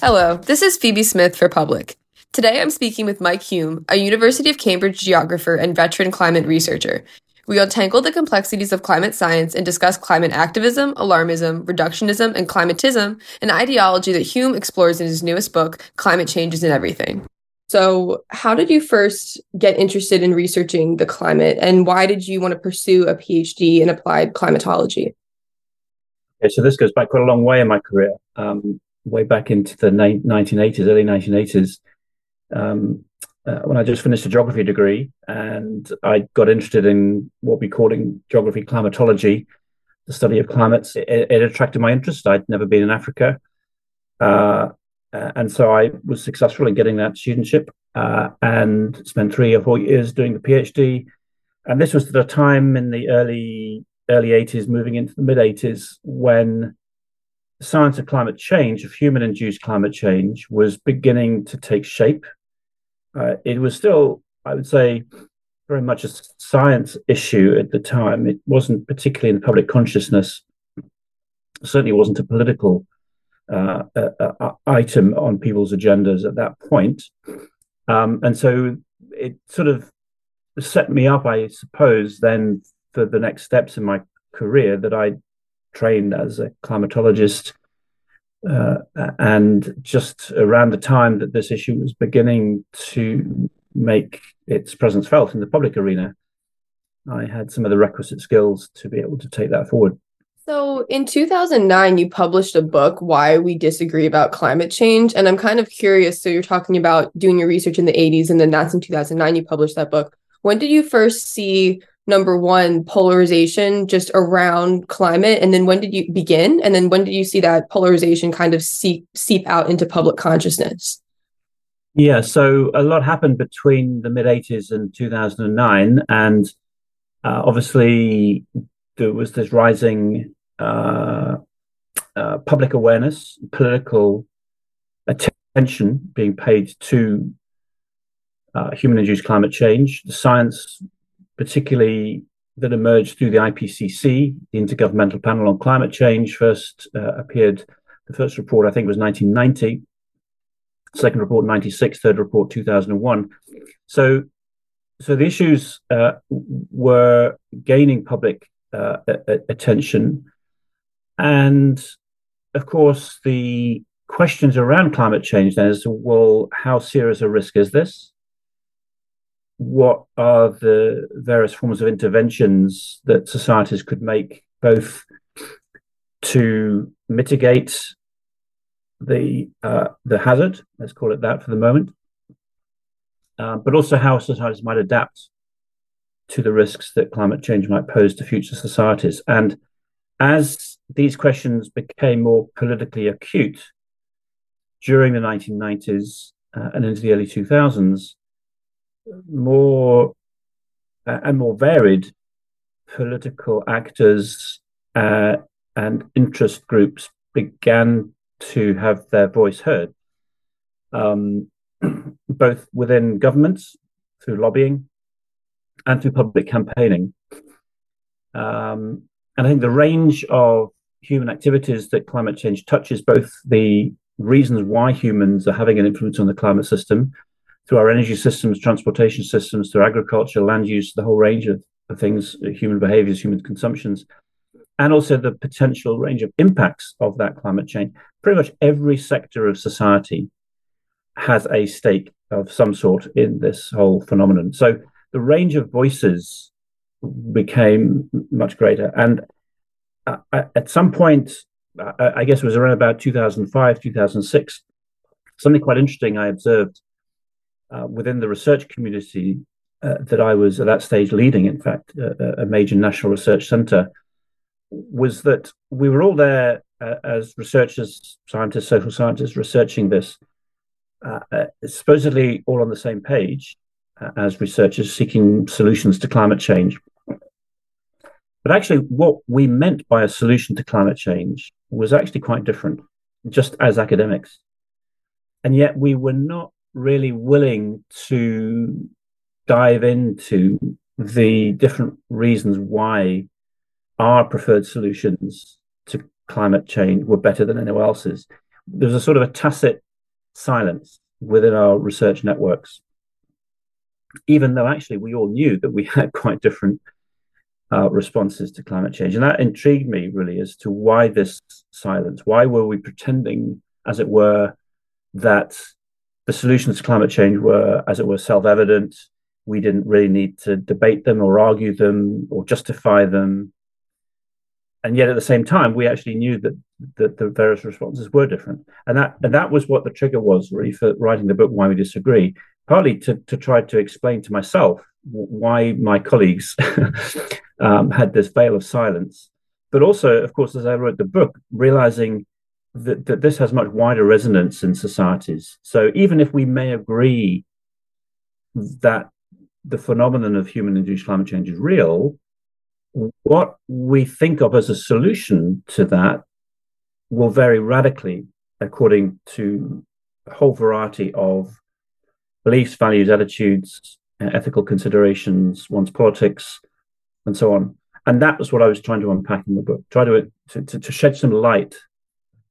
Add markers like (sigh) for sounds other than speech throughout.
Hello, this is Phoebe Smith for Public. Today I'm speaking with Mike Hulme, a University of Cambridge geographer and veteran climate researcher. We untangle the complexities of climate science and discuss climate activism, alarmism, reductionism, and climatism, an ideology that Hulme explores in his newest book, Climate Change Isn't Everything. So, how did you first get interested in researching the climate, and why did you want to pursue a PhD in applied climatology? So this goes back quite a long way in my career, um, way back into the 1980s, early 1980s, um, uh, when I just finished a geography degree, and I got interested in what we call in geography climatology, the study of climates. It, it attracted my interest. I'd never been in Africa. Uh, uh, and so I was successful in getting that studentship uh, and spent three or four years doing the PhD. And this was at a time in the early early 80s, moving into the mid 80s, when science of climate change, of human induced climate change, was beginning to take shape. Uh, it was still, I would say, very much a science issue at the time. It wasn't particularly in the public consciousness. Certainly wasn't a political uh, item on people's agendas at that point. Um, and so it sort of set me up, I suppose, then for the next steps in my career that I trained as a climatologist. Uh, and just around the time that this issue was beginning to make its presence felt in the public arena, I had some of the requisite skills to be able to take that forward. So in 2009, you published a book, Why We Disagree About Climate Change. And I'm kind of curious. So you're talking about doing your research in the 80s, and then that's in 2009, you published that book. When did you first see, number one, polarization just around climate? And then when did you begin? And then when did you see that polarization kind of seep, seep out into public consciousness? Yeah, so a lot happened between the mid 80s and 2009. And uh, obviously, there was this rising uh, uh, public awareness, political attention being paid to uh, human induced climate change, the science, particularly that emerged through the IPCC, the Intergovernmental Panel on Climate Change, first uh, appeared. The first report, I think, was 1990. Second report, 96. Third report, 2001. So, so the issues uh, were gaining public uh, attention and of course, the questions around climate change then is well, how serious a risk is this? What are the various forms of interventions that societies could make, both to mitigate the uh, the hazard, let's call it that for the moment, uh, but also how societies might adapt to the risks that climate change might pose to future societies. And as these questions became more politically acute during the 1990s uh, and into the early 2000s, more uh, and more varied political actors uh, and interest groups began to have their voice heard, um, (clears throat) both within governments through lobbying and through public campaigning. Um, and I think the range of human activities that climate change touches both the reasons why humans are having an influence on the climate system through our energy systems, transportation systems, through agriculture, land use, the whole range of, things, human behaviors, human consumptions, and also the potential range of impacts of that climate change. Pretty much every sector of society has a stake of some sort in this whole phenomenon. So the range of voices became much greater. And uh, at some point, uh, I guess it was around about 2005, 2006, something quite interesting I observed uh, within the research community uh, that I was at that stage leading, in fact, a major national research center, was that we were all there uh, as researchers, scientists, social scientists, researching this, uh, supposedly all on the same page as researchers seeking solutions to climate change. But actually, what we meant by a solution to climate change was actually quite different, just as academics. And yet, we were not really willing to dive into the different reasons why our preferred solutions to climate change were better than anyone else's. There was a sort of a tacit silence within our research networks, even though actually we all knew that we (laughs) had quite different uh, responses to climate change. And that intrigued me really as to why this silence. Why were we pretending, as it were, that the solutions to climate change were, as it were, self evident? We didn't really need to debate them or argue them or justify them. And yet, at the same time, we actually knew that, that the various responses were different, and that and that was what the trigger was really for writing the book. Why we disagree, partly to to try to explain to myself why my colleagues (laughs) um, had this veil of silence. But also, of course, as I wrote the book, realizing that, that this has much wider resonance in societies. So even if we may agree that the phenomenon of human induced climate change is real, what we think of as a solution to that will vary radically according to a whole variety of beliefs, values, attitudes, ethical considerations, one's politics, and so on. And that was what I was trying to unpack in the book, try to, to, to shed some light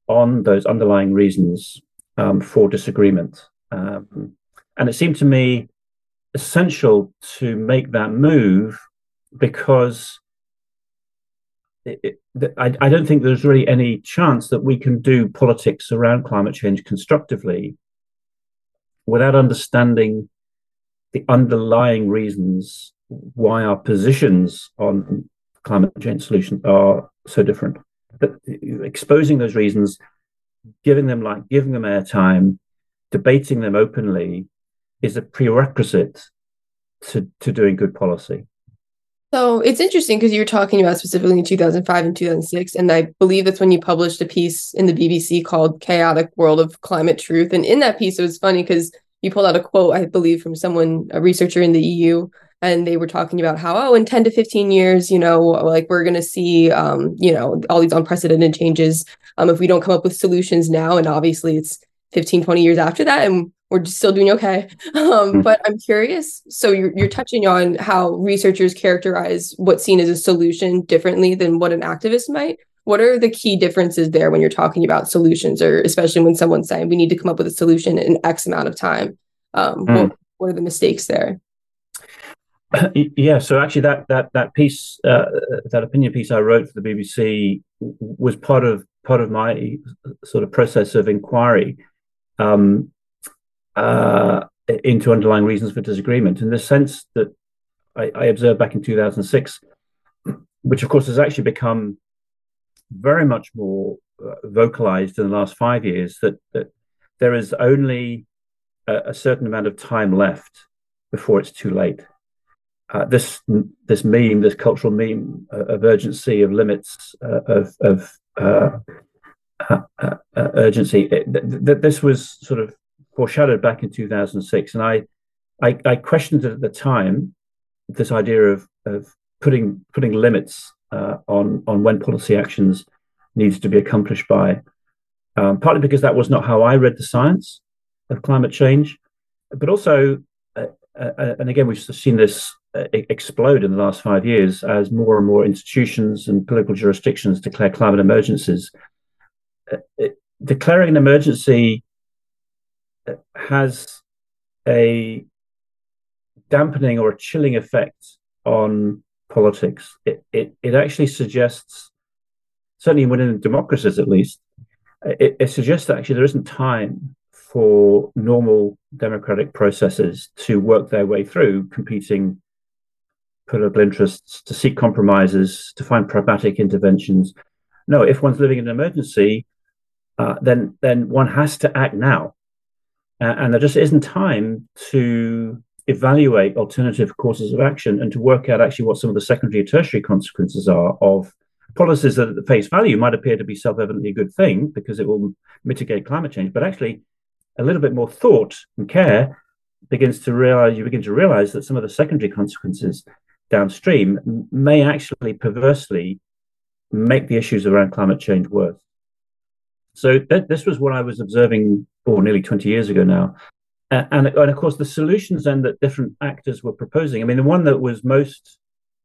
on those underlying reasons um, for disagreement. Um, and it seemed to me essential to make that move because it, it, I, I, don't think there's really any chance that we can do politics around climate change constructively without understanding the underlying reasons why our positions on climate change solutions are so different. But uh, exposing those reasons, giving them like giving them airtime, debating them openly is a prerequisite to, to doing good policy. So it's interesting because you were talking about specifically in 2005 and 2006, and I believe that's when you published a piece in the BBC called Chaotic World of Climate Truth. And in that piece, it was funny because you pulled out a quote, I believe, from someone, a researcher in the EU, and they were talking about how, oh, in 10 to 15 years, you know, like we're going to see, um, you know, all these unprecedented changes um, if we don't come up with solutions now. And obviously it's 15, 20 years after that, and we're still doing okay. (laughs) Um, hmm. but I'm curious. So you're, you're touching on how researchers characterize what's seen as a solution differently than what an activist might. What are the key differences there when you're talking about solutions, or especially when someone's saying we need to come up with a solution in X amount of time? Um, mm. what, what, are the mistakes there? (clears throat) Yeah, so actually, that that that piece, uh, that opinion piece I wrote for the BBC, was part of part of my sort of process of inquiry um, uh, into underlying reasons for disagreement. In the sense that I, I observed back in 2006, (clears throat) which of course has actually become very much more uh, vocalized in the last five years that that there is only a, a certain amount of time left before it's too late. Uh, this this meme, this cultural meme uh, of urgency, of limits, uh, of of uh, uh, urgency. It, th- th- this was sort of foreshadowed back in 2006, and I, I, I questioned it at the time this idea of of putting putting limits on on when policy actions needs to be accomplished by. Um, partly because that was not how I read the science of climate change, but also, uh, and again, we've seen this explode in the last five years as more and more institutions and political jurisdictions declare climate emergencies. Uh, uh declaring an emergency uh, has a dampening or a chilling effect on politics. It, it, it actually suggests, certainly within democracies at least, uh, it, it suggests that actually there isn't time for normal democratic processes to work their way through competing political interests, to seek compromises, to find pragmatic interventions. No, if one's living in an emergency, uh, then then one has to act now, uh, and there just isn't time to evaluate alternative courses of action and to work out actually what some of the secondary and tertiary consequences are of policies that at face value might appear to be self-evidently a good thing because it will mitigate climate change, but actually a little bit more thought and care begins to realize you begin to realize that some of the secondary consequences downstream may actually perversely make the issues around climate change worse. So th- this was what I was observing, or oh, nearly 20 years ago now, uh, and, and of course, the solutions then that different actors were proposing. I mean, the one that was most,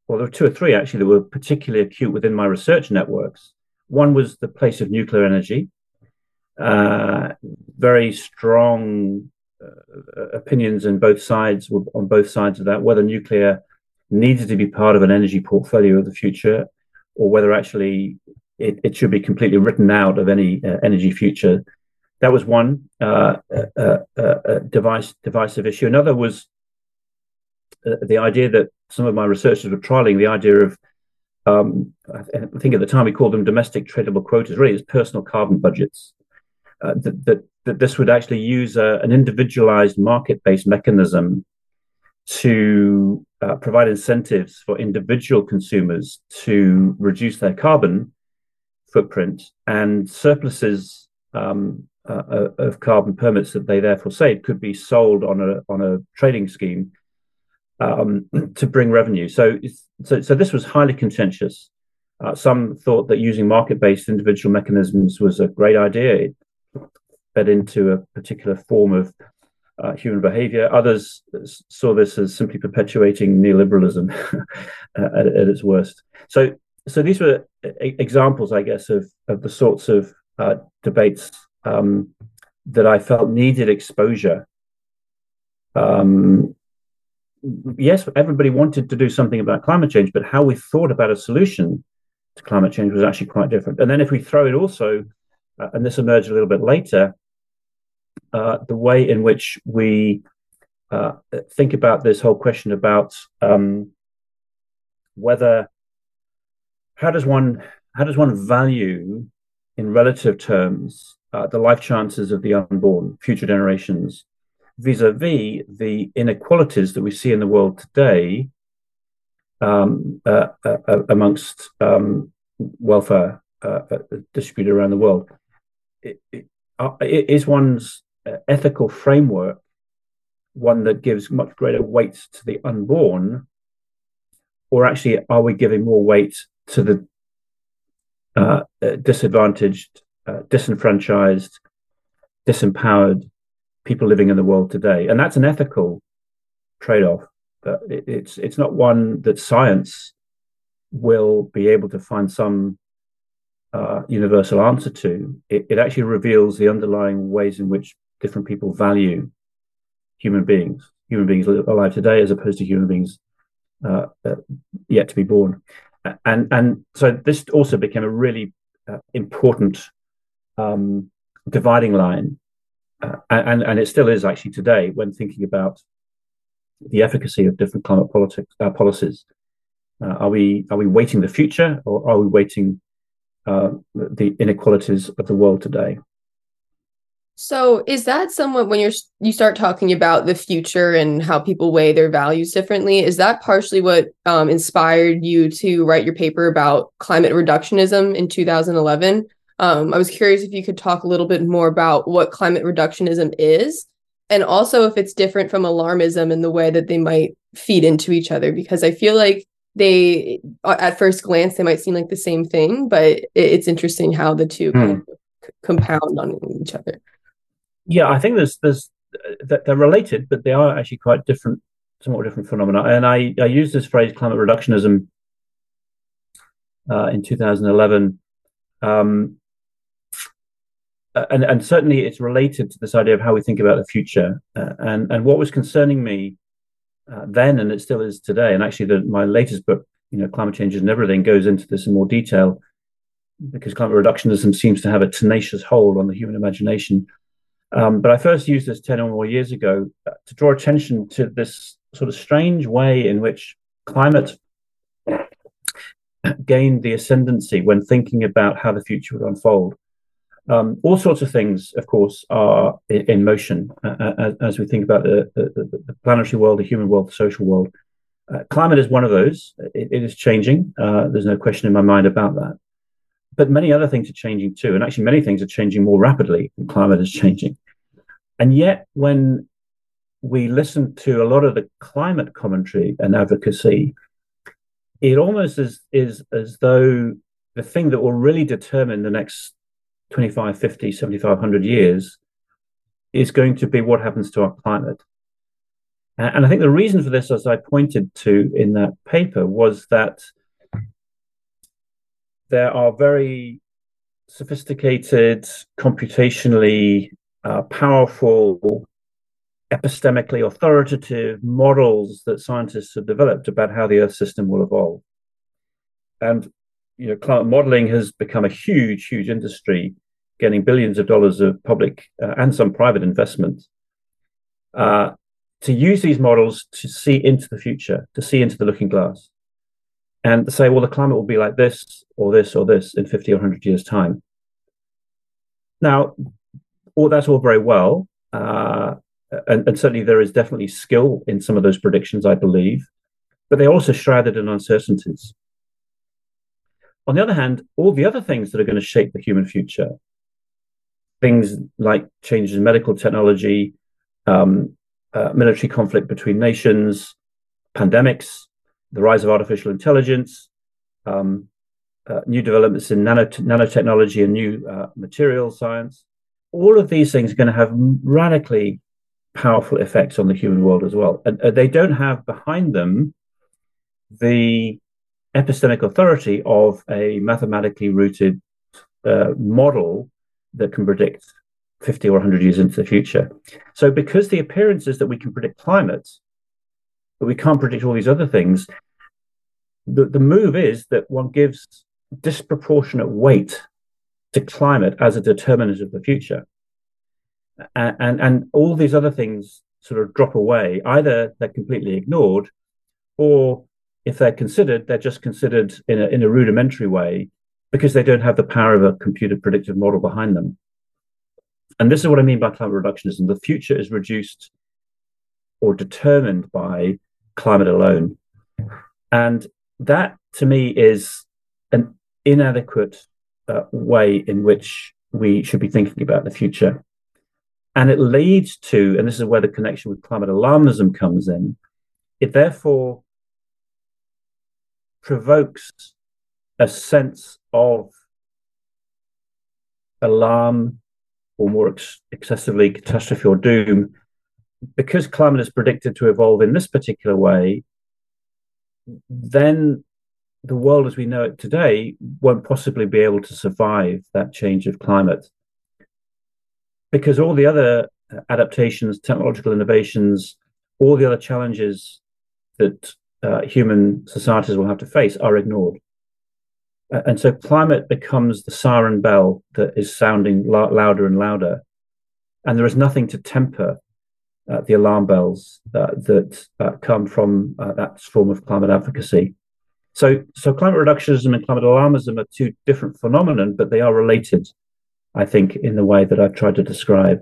well, there were two or three actually that were particularly acute within my research networks. One was the place of nuclear energy, uh, very strong uh, opinions in both sides on both sides of that whether nuclear needed to be part of an energy portfolio of the future or whether actually it, it should be completely written out of any uh, energy future. That was one uh, uh, uh, device divisive issue. Another was the idea that some of my researchers were trialing the idea of um, I think at the time we called them domestic tradable quotas really it's personal carbon budgets uh, that, that, that this would actually use a, an individualized market-based mechanism to uh, provide incentives for individual consumers to reduce their carbon footprint and surpluses um, uh, uh of carbon permits that they therefore save could be sold on a on a trading scheme um, (clears throat) to bring revenue. So, so, so this was highly contentious. Uh, some thought that using market-based individual mechanisms was a great idea. It fed into a particular form of uh, human behavior. Others saw this as simply perpetuating neoliberalism (laughs) at, at, its worst. So, so these were examples, I guess, of of the sorts of uh, debates um, that I felt needed exposure. Um, yes, everybody wanted to do something about climate change, but how we thought about a solution to climate change was actually quite different. And then if we throw it also, uh, and this emerged a little bit later, uh, the way in which we uh, think about this whole question about um, whether how does one how does one value in relative terms uh, the life chances of the unborn future generations vis-a-vis the inequalities that we see in the world today um, uh, uh, uh amongst um, welfare uh, distributed around the world. It, it is one's ethical framework one that gives much greater weight to the unborn, or actually, are we giving more weight to the uh, disadvantaged, uh, disenfranchised, disempowered people living in the world today? And that's an ethical trade-off. But it's it's not one that science will be able to find some uh, universal answer to. It, it actually reveals the underlying ways in which different people value human beings, human beings alive today, as opposed to human beings uh, uh, yet to be born. And and so this also became a really uh, important um, dividing line, uh, and and it still is actually today when thinking about the efficacy of different climate politics uh, policies. Are we are we weighting the future, or are we weighting the inequalities of the world today? So, is that somewhat when you're you start talking about the future and how people weigh their values differently? Is that partially what um, inspired you to write your paper about climate reductionism in 2011? Um, I was curious if you could talk a little bit more about what climate reductionism is, and also if it's different from alarmism in the way that they might feed into each other. Because I feel like they, at first glance, they might seem like the same thing, but it's interesting how the two hmm. kind of compound on each other yeah, I think there's there's that they're related, but they are actually quite different, somewhat different phenomena. And I I use this phrase climate reductionism uh, in 2011. Um, and, and certainly it's related to this idea of how we think about the future. Uh, and, and what was concerning me uh, then, and it still is today, and actually the, my latest book, you know, Climate Change Isn't Everything, goes into this in more detail because climate reductionism seems to have a tenacious hold on the human imagination. Um, but I first used this 10 or more years ago uh, to draw attention to this sort of strange way in which climate gained the ascendancy when thinking about how the future would unfold. Um, all sorts of things, of course, are in, in motion uh, uh, as, we think about the, the, the, planetary world, the human world, the social world. Uh, climate is one of those. it, it is changing. Uh, there's no question in my mind about that but many other things are changing too. And actually, many things are changing more rapidly than climate is changing. And yet, when we listen to a lot of the climate commentary and advocacy, it almost is, is as though the thing that will really determine the next 25, 50, 7500 years is going to be what happens to our climate. And I think the reason for this, as I pointed to in that paper, was that there are very sophisticated, computationally uh, powerful, epistemically authoritative models that scientists have developed about how the Earth system will evolve. And you know, climate modeling has become a huge, huge industry, getting billions of dollars of public uh, and some private investment uh, to use these models to see into the future, to see into the looking glass, and to say, well, the climate will be like this or this or this in 50 or 100 years' time. Now, all that's all very well. Uh, and, and, certainly there is definitely skill in some of those predictions, I believe, but they're also shrouded in uncertainties. On the other hand, all the other things that are going to shape the human future, things like changes in medical technology, um, uh, military conflict between nations, pandemics, the rise of artificial intelligence, um, uh, new developments in nanotechnology and new uh, material science. All of these things are going to have radically powerful effects on the human world as well. And uh, they don't have behind them the epistemic authority of a mathematically rooted uh, model that can predict 50 or 100 years into the future. So, because the appearance is that we can predict climate, but we can't predict all these other things, the, the move is that one gives disproportionate weight to climate as a determinant of the future. And, and, and all these other things sort of drop away. Either they're completely ignored, or if they're considered, they're just considered in a, in a rudimentary way because they don't have the power of a computer predictive model behind them. And this is what I mean by climate reductionism. The future is reduced or determined by climate alone. And that to me is an inadequate uh, way in which we should be thinking about the future. And it leads to, and this is where the connection with climate alarmism comes in, it therefore provokes a sense of alarm or more ex- excessively catastrophe or doom. Because climate is predicted to evolve in this particular way, then the world as we know it today won't possibly be able to survive that change of climate. Because all the other adaptations, technological innovations, all the other challenges that uh, human societies will have to face are ignored. Uh, and so climate becomes the siren bell that is sounding louder and louder. And there is nothing to temper uh, the alarm bells uh, that uh, come from uh, that form of climate advocacy. So, so climate reductionism and climate alarmism are two different phenomena, but they are related, I think, in the way that I've tried to describe.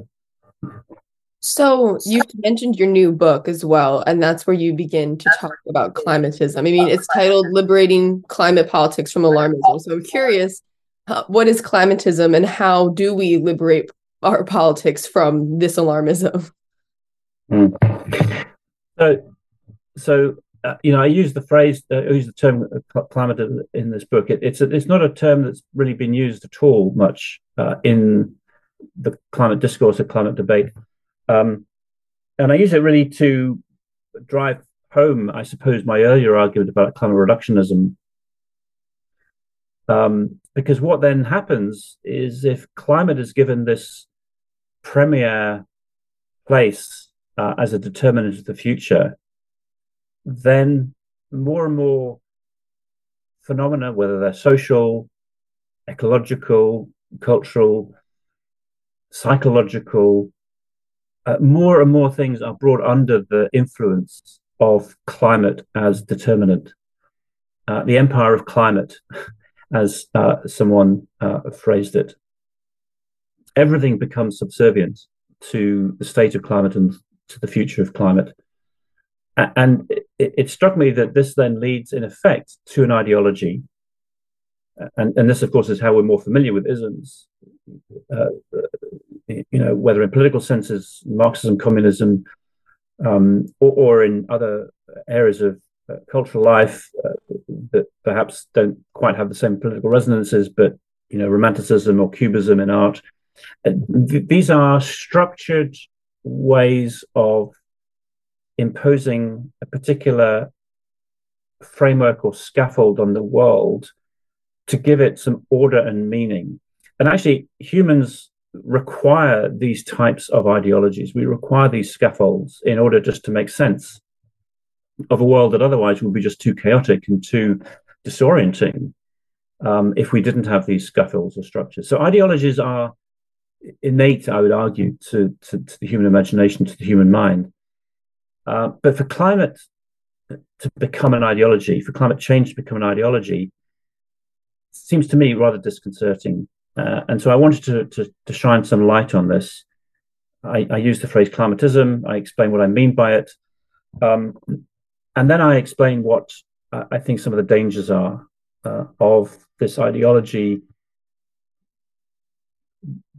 So you mentioned your new book as well, and that's where you begin to talk about climatism. I mean, it's titled "Liberating Climate Politics from Alarmism." So I'm curious, uh, what is climatism, and how do we liberate our politics from this alarmism? Mm. So, so uh, you know, I use the phrase, uh, I use the term uh, climate in this book. It, it's a, it's not a term that's really been used at all much uh, in the climate discourse or climate debate. Um, and I use it really to drive home, I suppose, my earlier argument about climate reductionism. Um, because what then happens is if climate is given this premier place uh, as a determinant of the future, then more and more phenomena, whether they're social, ecological, cultural, psychological, uh, more and more things are brought under the influence of climate as determinant. Uh, the empire of climate, (laughs) as uh, someone uh, phrased it. Everything becomes subservient to the state of climate and to the future of climate. And it, it struck me that this then leads, in effect, to an ideology. And, and this, of course, is how we're more familiar with isms. Uh, you know, whether in political senses, Marxism, communism, um, or, or, in other areas of uh, cultural life uh, that perhaps don't quite have the same political resonances, but you know, romanticism or cubism in art. Th- these are structured ways of imposing a particular framework or scaffold on the world to give it some order and meaning. and actually, humans require these types of ideologies. We require these scaffolds in order just to make sense of a world that otherwise would be just too chaotic and too disorienting um, if we didn't have these scaffolds or structures. So ideologies are innate, I would argue, to, to, to the human imagination, to the human mind. Uh, but for climate to become an ideology, for climate change to become an ideology, seems to me rather disconcerting. Uh, and so I wanted to, to, to, shine some light on this. I, I use the phrase climatism. I explain what I mean by it. Um, and then I explain what I think some of the dangers are uh, of this ideology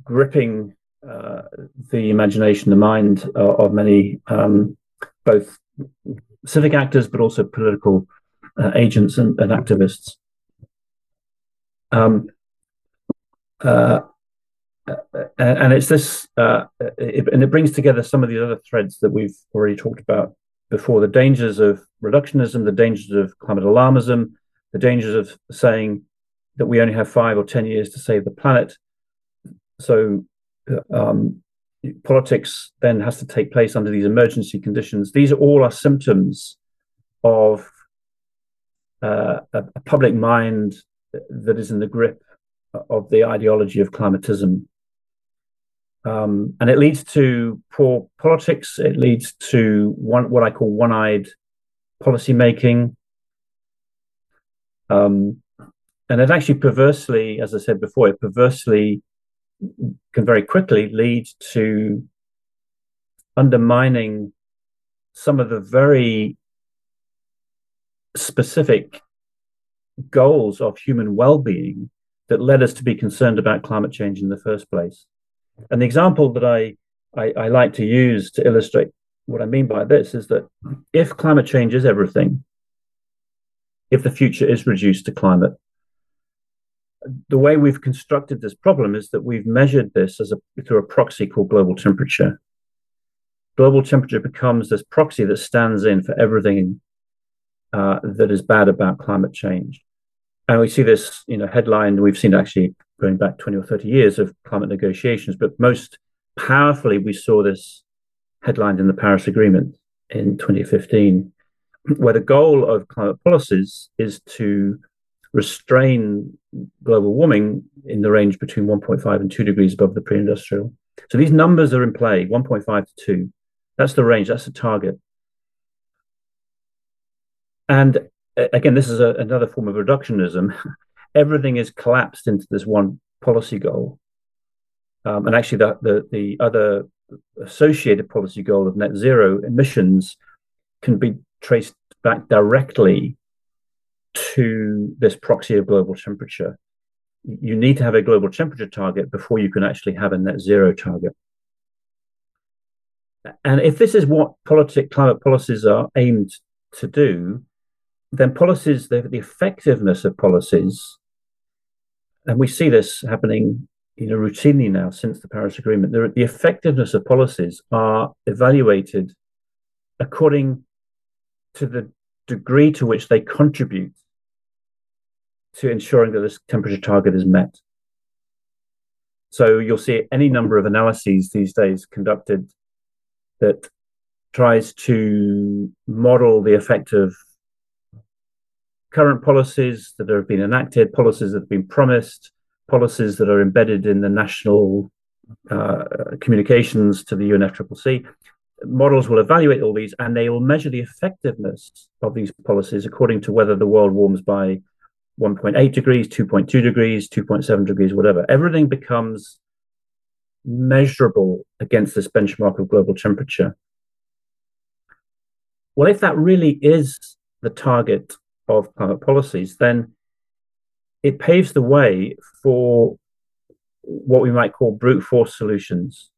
gripping uh, the imagination, the mind uh, of many, um, both civic actors, but also political uh, agents and, and activists. Um, uh, and it's this, uh, it, and it brings together some of the other threads that we've already talked about before: the dangers of reductionism, the dangers of climate alarmism, the dangers of saying that we only have five or ten years to save the planet. So, um, politics then has to take place under these emergency conditions. These are all are symptoms of uh, a, a, public mind that is in the grip of the ideology of climatism. Um, and it leads to poor politics. It leads to one, what I call one-eyed policy making. Um, and it actually perversely, as I said before, it perversely can very quickly lead to undermining some of the very specific goals of human well-being that led us to be concerned about climate change in the first place. And the example that I, I, I like to use to illustrate what I mean by this is that if climate change is everything, if the future is reduced to climate, the way we've constructed this problem is that we've measured this as a through a proxy called global temperature. Global temperature becomes this proxy that stands in for everything uh, that is bad about climate change. And we see this, you know, headline. We've seen actually going back 20 or 30 years of climate negotiations, but most powerfully, we saw this headlined in the Paris Agreement in 2015, where the goal of climate policies is to restrain global warming in the range between 1.5 and 2 degrees above the pre-industrial. So these numbers are in play, 1.5 to 2. That's the range, that's the target. And again, this is a, another form of reductionism. (laughs) Everything is collapsed into this one policy goal. Um, and actually, the, the, the other associated policy goal of net zero emissions can be traced back directly to this proxy of global temperature. You need to have a global temperature target before you can actually have a net zero target. And if this is what politic climate policies are aimed to do, then policies, the, the effectiveness of policies, and we see this happening you know, routinely now since the Paris Agreement, the, the effectiveness of policies are evaluated according to the degree to which they contribute to ensuring that this temperature target is met. So you'll see any number of analyses these days conducted that tries to model the effect of current policies that have been enacted, policies that have been promised, policies that are embedded in the national uh, communications to the UNFCCC models will evaluate all these and they will measure the effectiveness of these policies according to whether the world warms by 1.8 degrees, 2.2 degrees, 2.7 degrees, whatever. Everything becomes measurable against this benchmark of global temperature. Well, if that really is the target of climate policies, then it paves the way for what we might call brute force solutions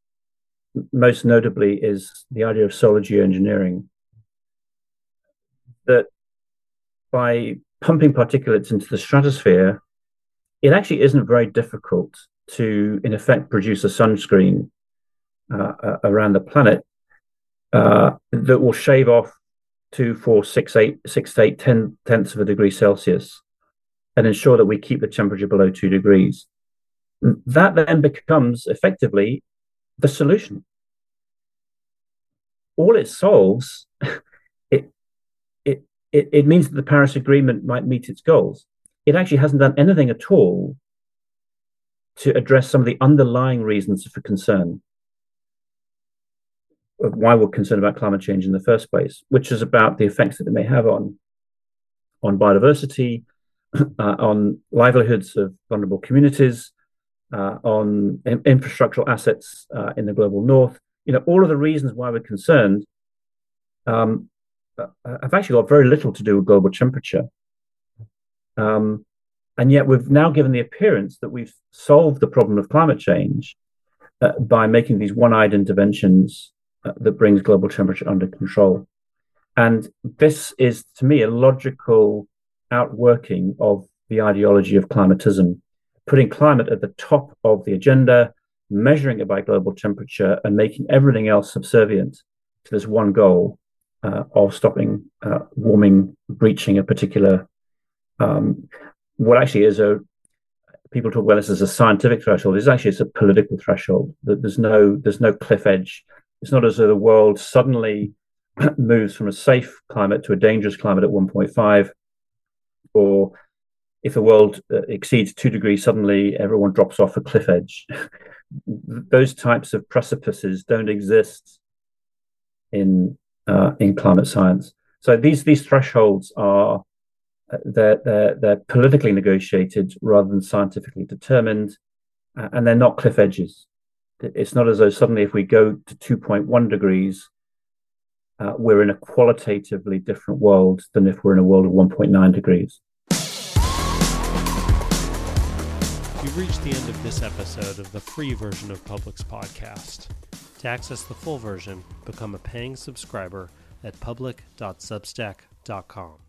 most notably is the idea of solar geoengineering. That by pumping particulates into the stratosphere, it actually isn't very difficult to, in effect, produce a sunscreen uh, uh around the planet uh, that will shave off two, four, six, eight, six, eight, ten tenths of a degree Celsius and ensure that we keep the temperature below two degrees. that then becomes effectively the solution. All it solves, (laughs) it, it, it, it means that the Paris Agreement might meet its goals. It actually hasn't done anything at all to address some of the underlying reasons for concern why we're concerned about climate change in the first place, which is about the effects that it may have on on biodiversity, (clears throat) uh, on livelihoods of vulnerable communities, uh, on in- infrastructural assets uh, in the global north. You know, all of the reasons why we're concerned um, uh, have actually got very little to do with global temperature. Um, and yet we've now given the appearance that we've solved the problem of climate change uh, by making these one-eyed interventions uh, that brings global temperature under control. And this is, to me, a logical outworking of the ideology of climatism, putting climate at the top of the agenda, measuring it by global temperature, and making everything else subservient to this one goal uh, of stopping uh, warming breaching a particular um, what actually is a people talk about this as a scientific threshold. It's actually it's a political threshold. There's no there's no cliff edge. It's not as though the world suddenly (clears throat) moves from a safe climate to a dangerous climate at 1.5, or if the world uh, exceeds two degrees, suddenly everyone drops off a cliff edge. (laughs) Those types of precipices don't exist in uh, in climate science. So these these thresholds are they're, they're, they're politically negotiated rather than scientifically determined, uh, and they're not cliff edges. It's not as though suddenly, if we go to 2.1 degrees, uh, we're in a qualitatively different world than if we're in a world of 1.9 degrees. You've reached the end of this episode of the free version of Public's podcast. To access the full version, become a paying subscriber at public.substack.com.